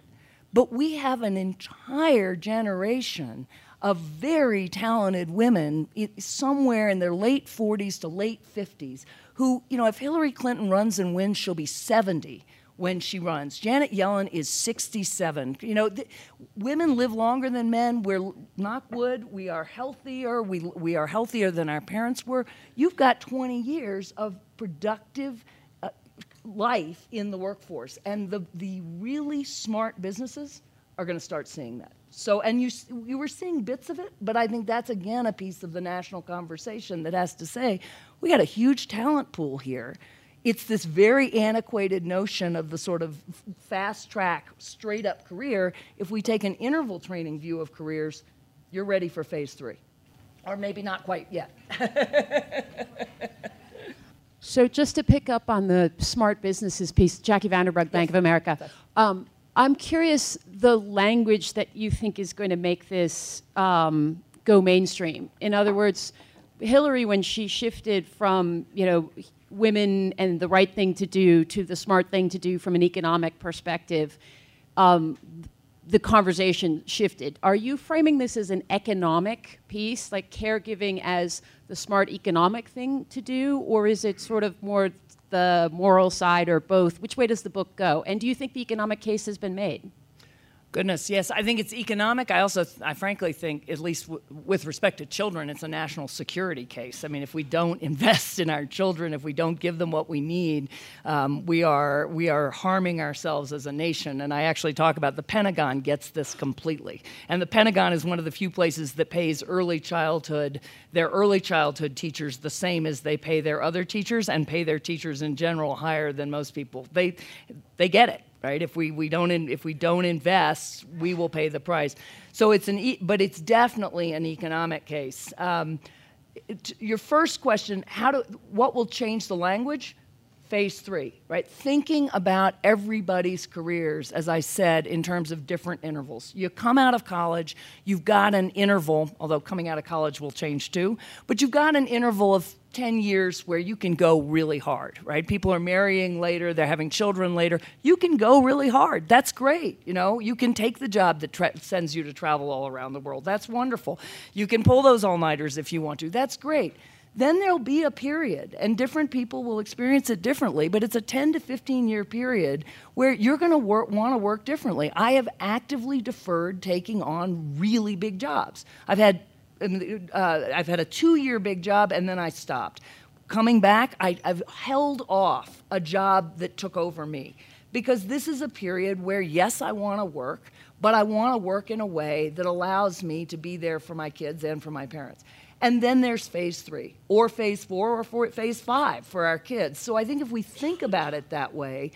C: But we have an entire generation of very talented women somewhere in their late 40s to late 50s who, you know, if Hillary Clinton runs and wins, she'll be 70 when she runs. Janet Yellen is 67. You know, women live longer than men. We're knock wood. We are healthier. We we are healthier than our parents were. You've got 20 years of productive uh, life in the workforce, and the the really smart businesses are going to start seeing that. So, and you, you were seeing bits of it, but I think that's again a piece of the national conversation that has to say we got a huge talent pool here. It's this very antiquated notion of the sort of fast track, straight up career. If we take an interval training view of careers, you're ready for phase three. Or maybe not quite yet.
F: so, just to pick up on the smart businesses piece, Jackie Vanderbrug, Bank yes. of America. Um, I'm curious the language that you think is going to make this um, go mainstream. In other words, Hillary, when she shifted from you know women and the right thing to do to the smart thing to do from an economic perspective, um, the conversation shifted. Are you framing this as an economic piece, like caregiving as the smart economic thing to do, or is it sort of more the moral side or both? Which way does the book go? And do you think the economic case has been made?
C: Goodness, yes. I think it's economic. I also, I frankly think, at least with respect to children, it's a national security case. I mean, if we don't invest in our children, if we don't give them what we need, um, we are we are harming ourselves as a nation. And I actually talk about the Pentagon gets this completely. And the Pentagon is one of the few places that pays early childhood their early childhood teachers the same as they pay their other teachers, and pay their teachers in general higher than most people. They they get it right? If we, we don't in, if we don't invest, we will pay the price. So it's an e- but it's definitely an economic case. Um, it, your first question: How do what will change the language? phase three, right? Thinking about everybody's careers, as I said, in terms of different intervals. You come out of college, you've got an interval, although coming out of college will change too, but you've got an interval of 10 years where you can go really hard, right? People are marrying later, they're having children later. You can go really hard. That's great. You know, you can take the job that tra- sends you to travel all around the world. That's wonderful. You can pull those all nighters if you want to. That's great then there'll be a period, and different people will experience it differently, but it's a 10 to 15 year period where you're going to want to work differently. I have actively deferred taking on really big jobs. I've had, uh, I've had a two year big job, and then I stopped. Coming back, I, I've held off a job that took over me because this is a period where, yes, I want to work, but I want to work in a way that allows me to be there for my kids and for my parents. And then there's phase three, or phase four, or phase five for our kids. So I think if we think about it that way,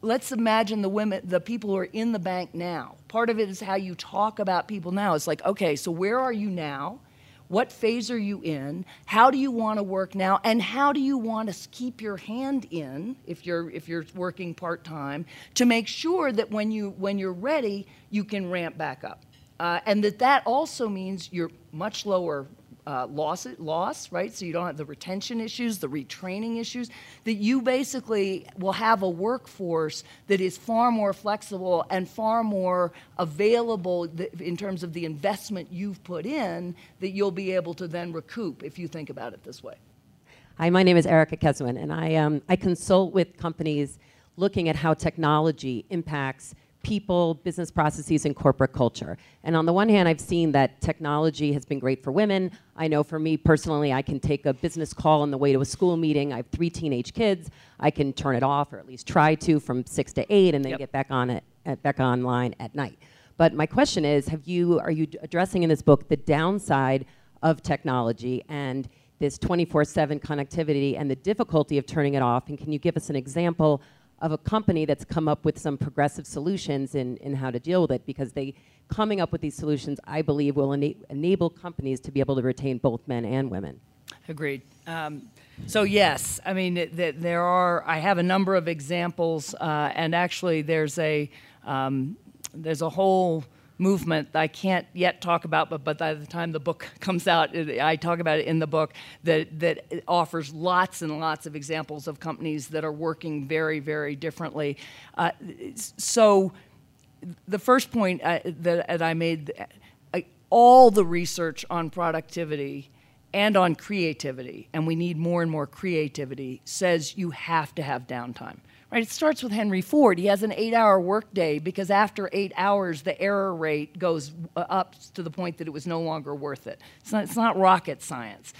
C: let's imagine the women, the people who are in the bank now. Part of it is how you talk about people now. It's like, okay, so where are you now? What phase are you in? How do you want to work now? And how do you want to keep your hand in if you're if you're working part time to make sure that when you when you're ready, you can ramp back up. Uh, and that that also means you're much lower uh, loss, loss, right? So you don't have the retention issues, the retraining issues. That you basically will have a workforce that is far more flexible and far more available in terms of the investment you've put in. That you'll be able to then recoup if you think about it this way.
G: Hi, my name is Erica Keswin, and I um, I consult with companies looking at how technology impacts people, business processes, and corporate culture. And on the one hand, I've seen that technology has been great for women. I know for me personally, I can take a business call on the way to a school meeting. I have three teenage kids. I can turn it off, or at least try to, from six to eight, and then yep. get back on it, uh, back online at night. But my question is, have you are you addressing in this book the downside of technology and this 24/7 connectivity and the difficulty of turning it off? And can you give us an example of a company that's come up with some progressive solutions in, in how to deal with it because they coming up with these solutions i believe will ena- enable companies to be able to retain both men and women.
C: Agreed. Um, so yes i mean th- th- there are i have a number of examples uh, and actually there's a um, there's a whole movement I can't yet talk about, but, but by the time the book comes out, I talk about it in the book that, that offers lots and lots of examples of companies that are working very, very differently. Uh, so, the first point uh, that, I made uh, all the research on productivity and on creativity, and we need more and more creativity, says you have to have downtime Right? It starts with Henry Ford. He has an eight-hour workday because after eight hours, the error rate goes uh, up to the point that it was no longer worth it. It's not, it's not rocket science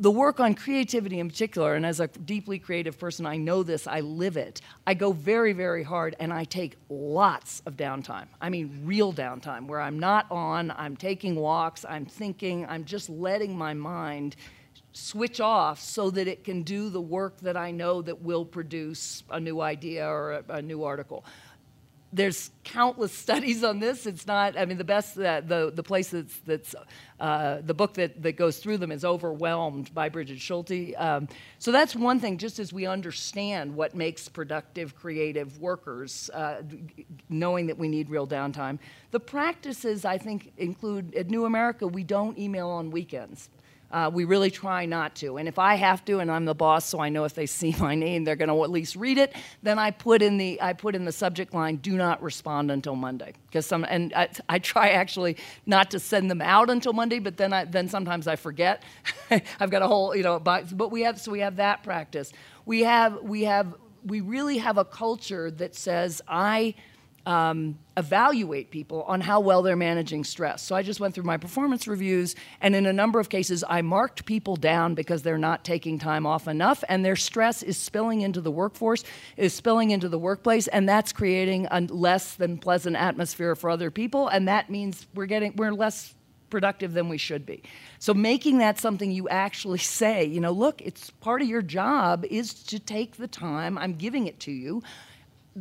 C: the work on creativity in particular, and as a deeply creative person, I know this, I live it. I go very, very hard and I take lots of downtime. I mean, real downtime, where I'm not on, I'm taking walks, I'm thinking, I'm just letting my mind switch off so that it can do the work that I know that will produce a new idea or a, a new article there's countless studies on this. It's not, I mean, the best, uh, the, the place that's, that's uh, the book that, that goes through them is Overwhelmed by Brigid Schulte. Um, so that's one thing, just as we understand what makes productive, creative workers, uh, knowing that we need real downtime. The practices, I think, include at New America, we don't email on weekends. Uh, we really try not to. And if I have to, and I'm the boss, so I know if they see my name, they're going to at least read it. Then I put in the I put in the subject line, "Do not respond until Monday," because some and I, I, try actually not to send them out until Monday, but then I then sometimes I forget. I've got a whole you know, box, but we have so we have that practice. We have we have we really have a culture that says I um, evaluate people on how well they're managing stress. So I just went through my performance reviews, and in a number of cases, I marked people down because they're not taking time off enough, and their stress is spilling into the workforce, is spilling into the workplace, and that's creating a less than pleasant atmosphere for other people, and that means we're getting we're less productive than we should be. So making that something you actually say, you know, look, it's part of your job is to take the time, I'm giving it to you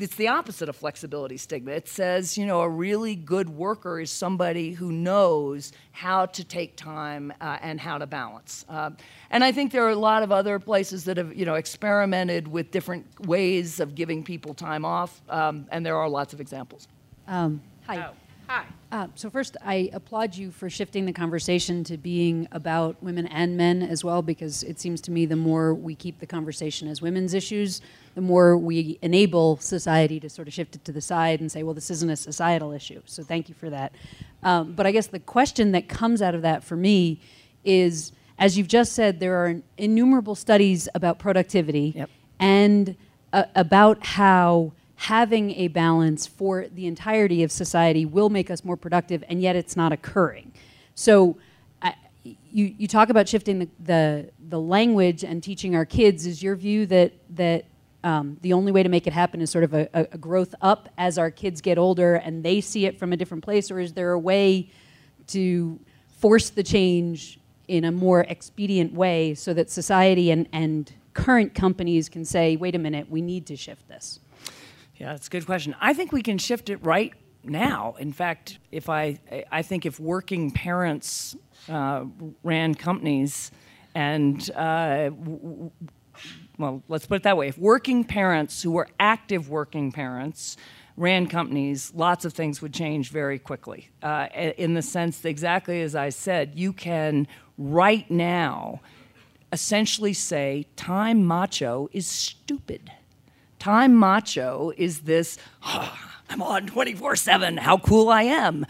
C: it's the opposite of flexibility stigma. It says, you know, a really good worker is somebody who knows how to take time uh, and how to balance. Uh, and I think there are a lot of other places that have, you know, experimented with different ways of giving people time off, um, and there are lots of examples.
H: Um, hi.
B: Oh. Hi.
H: Uh, so first, I applaud you for shifting the conversation to being about women and men as well, because it seems to me the more we keep the conversation as women's issues, the more we enable society to sort of shift it to the side and say, well, this isn't a societal issue. So thank you for that. Um, but I guess the question that comes out of that for me is, as you've just said, there are innumerable studies about productivity
C: yep.
H: and uh, about how having a balance for the entirety of society will make us more productive, and yet it's not occurring. So uh, you, you talk about shifting the, the, the, language and teaching our kids. Is your view that, that um, the only way to make it happen is sort of a, a, growth up as our kids get older and they see it from a different place, or is there a way to force the change in a more expedient way so that society and, and current companies can say, wait a minute, we need to shift this?
C: Yeah, that's a good question. I think we can shift it right now. In fact, if I, I think if working parents uh, ran companies and, uh, w- well, let's put it that way. If working parents who were active working parents ran companies, lots of things would change very quickly. Uh, in the sense, that exactly as I said, you can right now essentially say time macho is stupid. Time macho is this, oh, I'm on 24 7, how cool I am.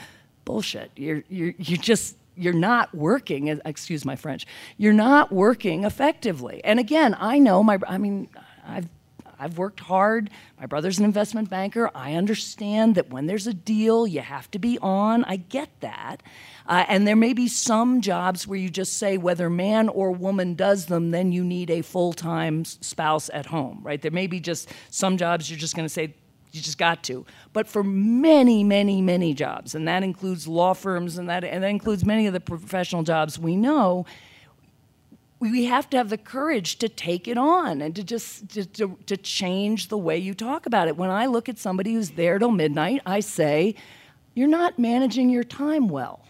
C: Bullshit. You're, you're, you're just, you're not working, excuse my French, you're not working effectively. And again, I know my, I mean, I've I've worked hard. My brother's an investment banker. I understand that when there's a deal, you have to be on. I get that. Uh, and there may be some jobs where you just say whether man or woman does them, then you need a full time spouse at home, right? There may be just some jobs you're just going to say, you just got to. But for many, many, many jobs, and that includes law firms and that, and that includes many of the professional jobs we know, we have to have the courage to take it on and to just to, to, to, change the way you talk about it when i look at somebody who's there till midnight i say you're not managing your time well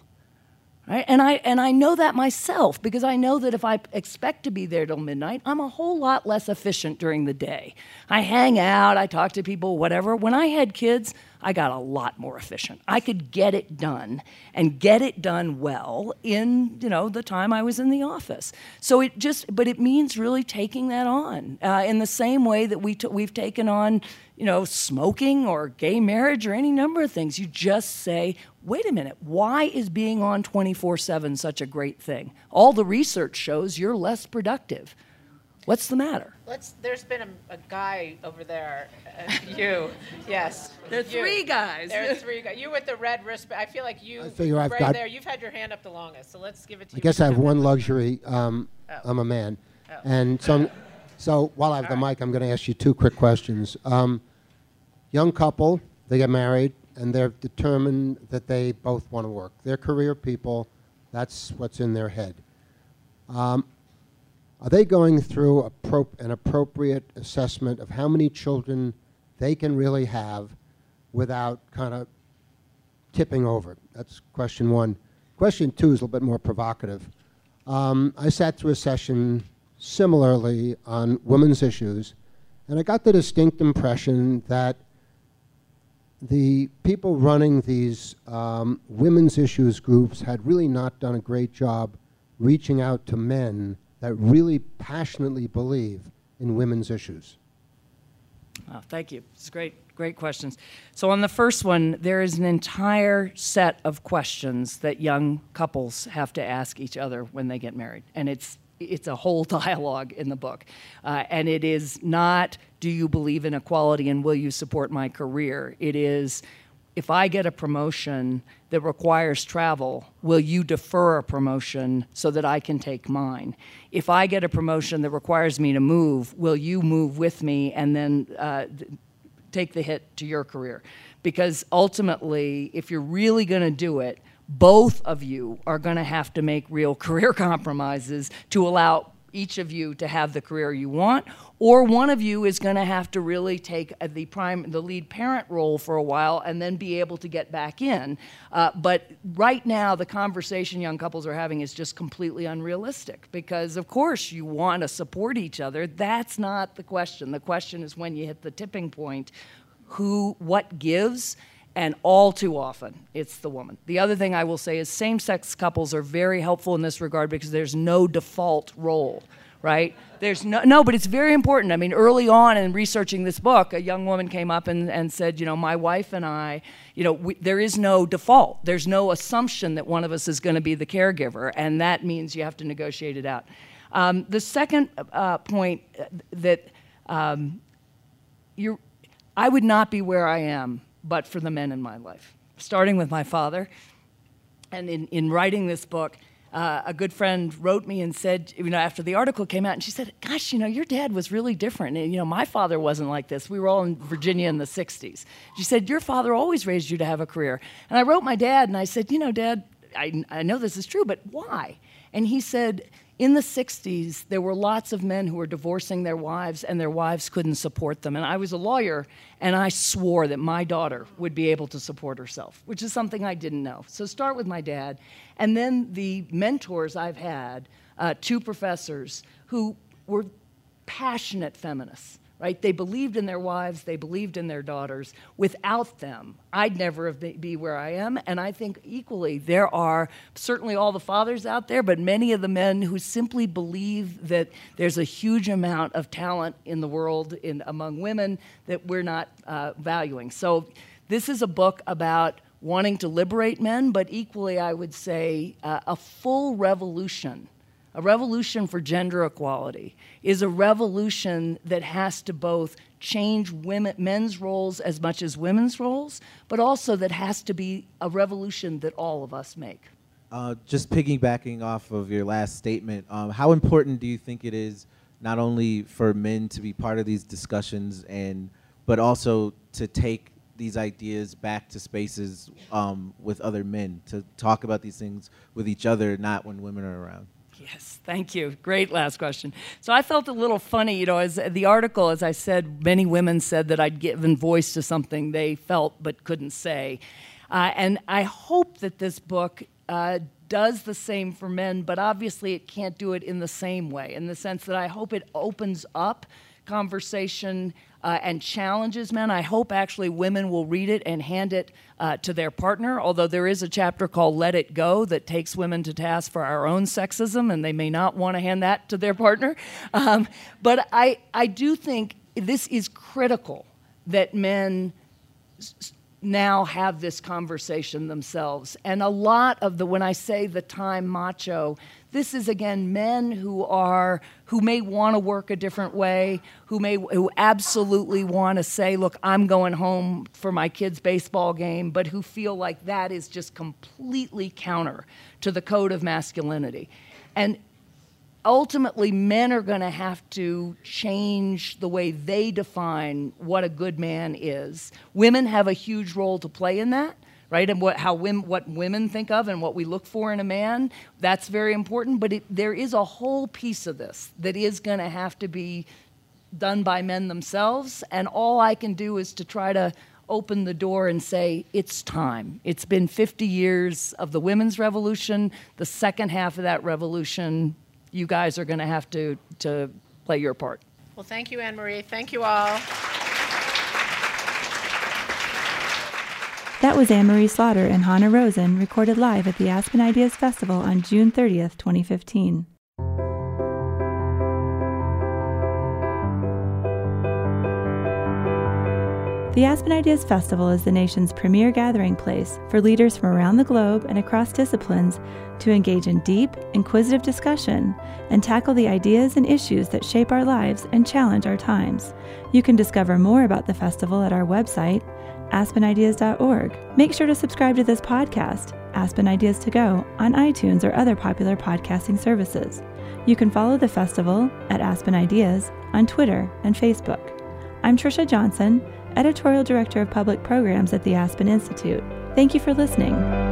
C: right? and I and I know that myself because I know that if I expect to be there till midnight, I'm a whole lot less efficient during the day. I hang out, I talk to people, whatever. When I had kids, I got a lot more efficient. I could get it done and get it done well in you know the time I was in the office. So it just, but it means really taking that on uh, in the same way that we t- we've taken on you know smoking or gay marriage or any number of things. You just say, wait a minute, why is being on 24/7 such a great thing? All the research shows you're less productive What's the matter?
B: Let's. There's been a, a guy over there. Uh, you, yes.
C: There are
B: you.
C: three guys.
B: There are three guys. You with the red wristband. I feel like you.
I: I figure I've
B: right
I: got-
B: there. You've had your hand up the longest, so let's give it to
I: I
B: you.
I: I guess I have one luxury. Um,
B: Oh.
I: I'm a man,
B: Oh.
I: and so so while I have the mic, I'm going to ask you two quick questions. Um, young couple, they get married, and they're determined that they both want to work. They're career people. That's what's in their head. Um, are they going through an appropriate assessment of how many children they can really have without kind of tipping over? That's question one. Question two is a little bit more provocative. Um, I sat through a session similarly on women's issues, and I got the distinct impression that the people running these um, women's issues groups had really not done a great job reaching out to men that really passionately believe in women's issues.
C: Oh, thank you. It's great, great questions. So on the first one, there is an entire set of questions that young couples have to ask each other when they get married, and it's it's a whole dialogue in the book, uh, and it is not do you believe in equality and will you support my career. It is if I get a promotion that requires travel, will you defer a promotion so that I can take mine? If I get a promotion that requires me to move, will you move with me and then uh, take the hit to your career? Because ultimately, if you're really going to do it, both of you are going to have to make real career compromises to allow each of you to have the career you want, or one of you is going to have to really take uh, the prime, the lead parent role for a while, and then be able to get back in. Uh, but right now, the conversation young couples are having is just completely unrealistic because, of course, you want to support each other. That's not the question. The question is when you hit the tipping point, who, what gives. And all too often, it's the woman. The other thing I will say is same sex couples are very helpful in this regard because there's no default role, right? There's no, no, but it's very important. I mean, early on in researching this book, a young woman came up and, and said, you know, my wife and I, you know, we, there is no default. There's no assumption that one of us is going to be the caregiver, and that means you have to negotiate it out. Um, the second uh, point uh, that um, you're, I would not be where I am but for the men in my life, starting with my father. And in, in writing this book, uh, a good friend wrote me and said, you know, after the article came out, and she said, "Gosh, you know, your dad was really different. And, you know, my father wasn't like this. We were all in Virginia in the '60s." She said, "Your father always raised you to have a career." And I wrote my dad, and I said, "You know, Dad, I, I know this is true, but why?" And he said, in the 60s, there were lots of men who were divorcing their wives, and their wives couldn't support them. And I was a lawyer, and I swore that my daughter would be able to support herself, which is something I didn't know. So start with my dad. And then the mentors I've had, uh, two professors who were passionate feminists right? They believed in their wives, they believed in their daughters. Without them, I'd never be where I am. And I think equally, there are certainly all the fathers out there, but many of the men who simply believe that there's a huge amount of talent in the world in, among women that we're not uh, valuing. So this is a book about wanting to liberate men, but equally, I would say, uh, a full revolution a revolution for gender equality is a revolution that has to both change women, men's roles as much as women's roles, but also that has to be a revolution that all of us make.
J: Uh, just piggybacking off of your last statement, um, how important do you think it is not only for men to be part of these discussions and but also to take these ideas back to spaces um, with other men to talk about these things with each other, not when women are around?
C: Yes, thank you. Great last question. So I felt a little funny, you know, as the article, as I said, many women said that I'd given voice to something they felt but couldn't say. Uh, and I hope that this book uh, does the same for men, but obviously it can't do it in the same way, in the sense that I hope it opens up conversation uh, and challenges men. I hope actually women will read it and hand it uh, to their partner, although there is a chapter called Let It Go that takes women to task for our own sexism, and they may not want to hand that to their partner. Um, but I, I do think this is critical that men s- now have this conversation themselves. And a lot of the, when I say the time macho, this is again men who are who may want to work a different way, who may who absolutely want to say, "Look, I'm going home for my kids' baseball game," but who feel like that is just completely counter to the code of masculinity. And ultimately, men are going to have to change the way they define what a good man is. Women have a huge role to play in that, right? And what, how women, what women think of and what we look for in a man, that's very important. But it, there is a whole piece of this that is going to have to be done by men themselves. And all I can do is to try to open the door and say, it's time. It's been 50 years of the women's revolution. The second half of that revolution you guys are going to have to to play your part.
B: Well, thank you, Anne Marie. Thank you all.
A: That was Anne Marie Slaughter and Hanna Rosin, recorded live at the Aspen Ideas Festival on June 30th, 2015. The Aspen Ideas Festival is the nation's premier gathering place for leaders from around the globe and across disciplines to engage in deep, inquisitive discussion and tackle the ideas and issues that shape our lives and challenge our times. You can discover more about the festival at our website, aspenideas.org. Make sure to subscribe to this podcast, Aspen Ideas to Go, on iTunes or other popular podcasting services. You can follow the festival at Aspen Ideas on Twitter and Facebook. I'm Trisha Johnson Editorial Director of Public Programs at the Aspen Institute. Thank you for listening.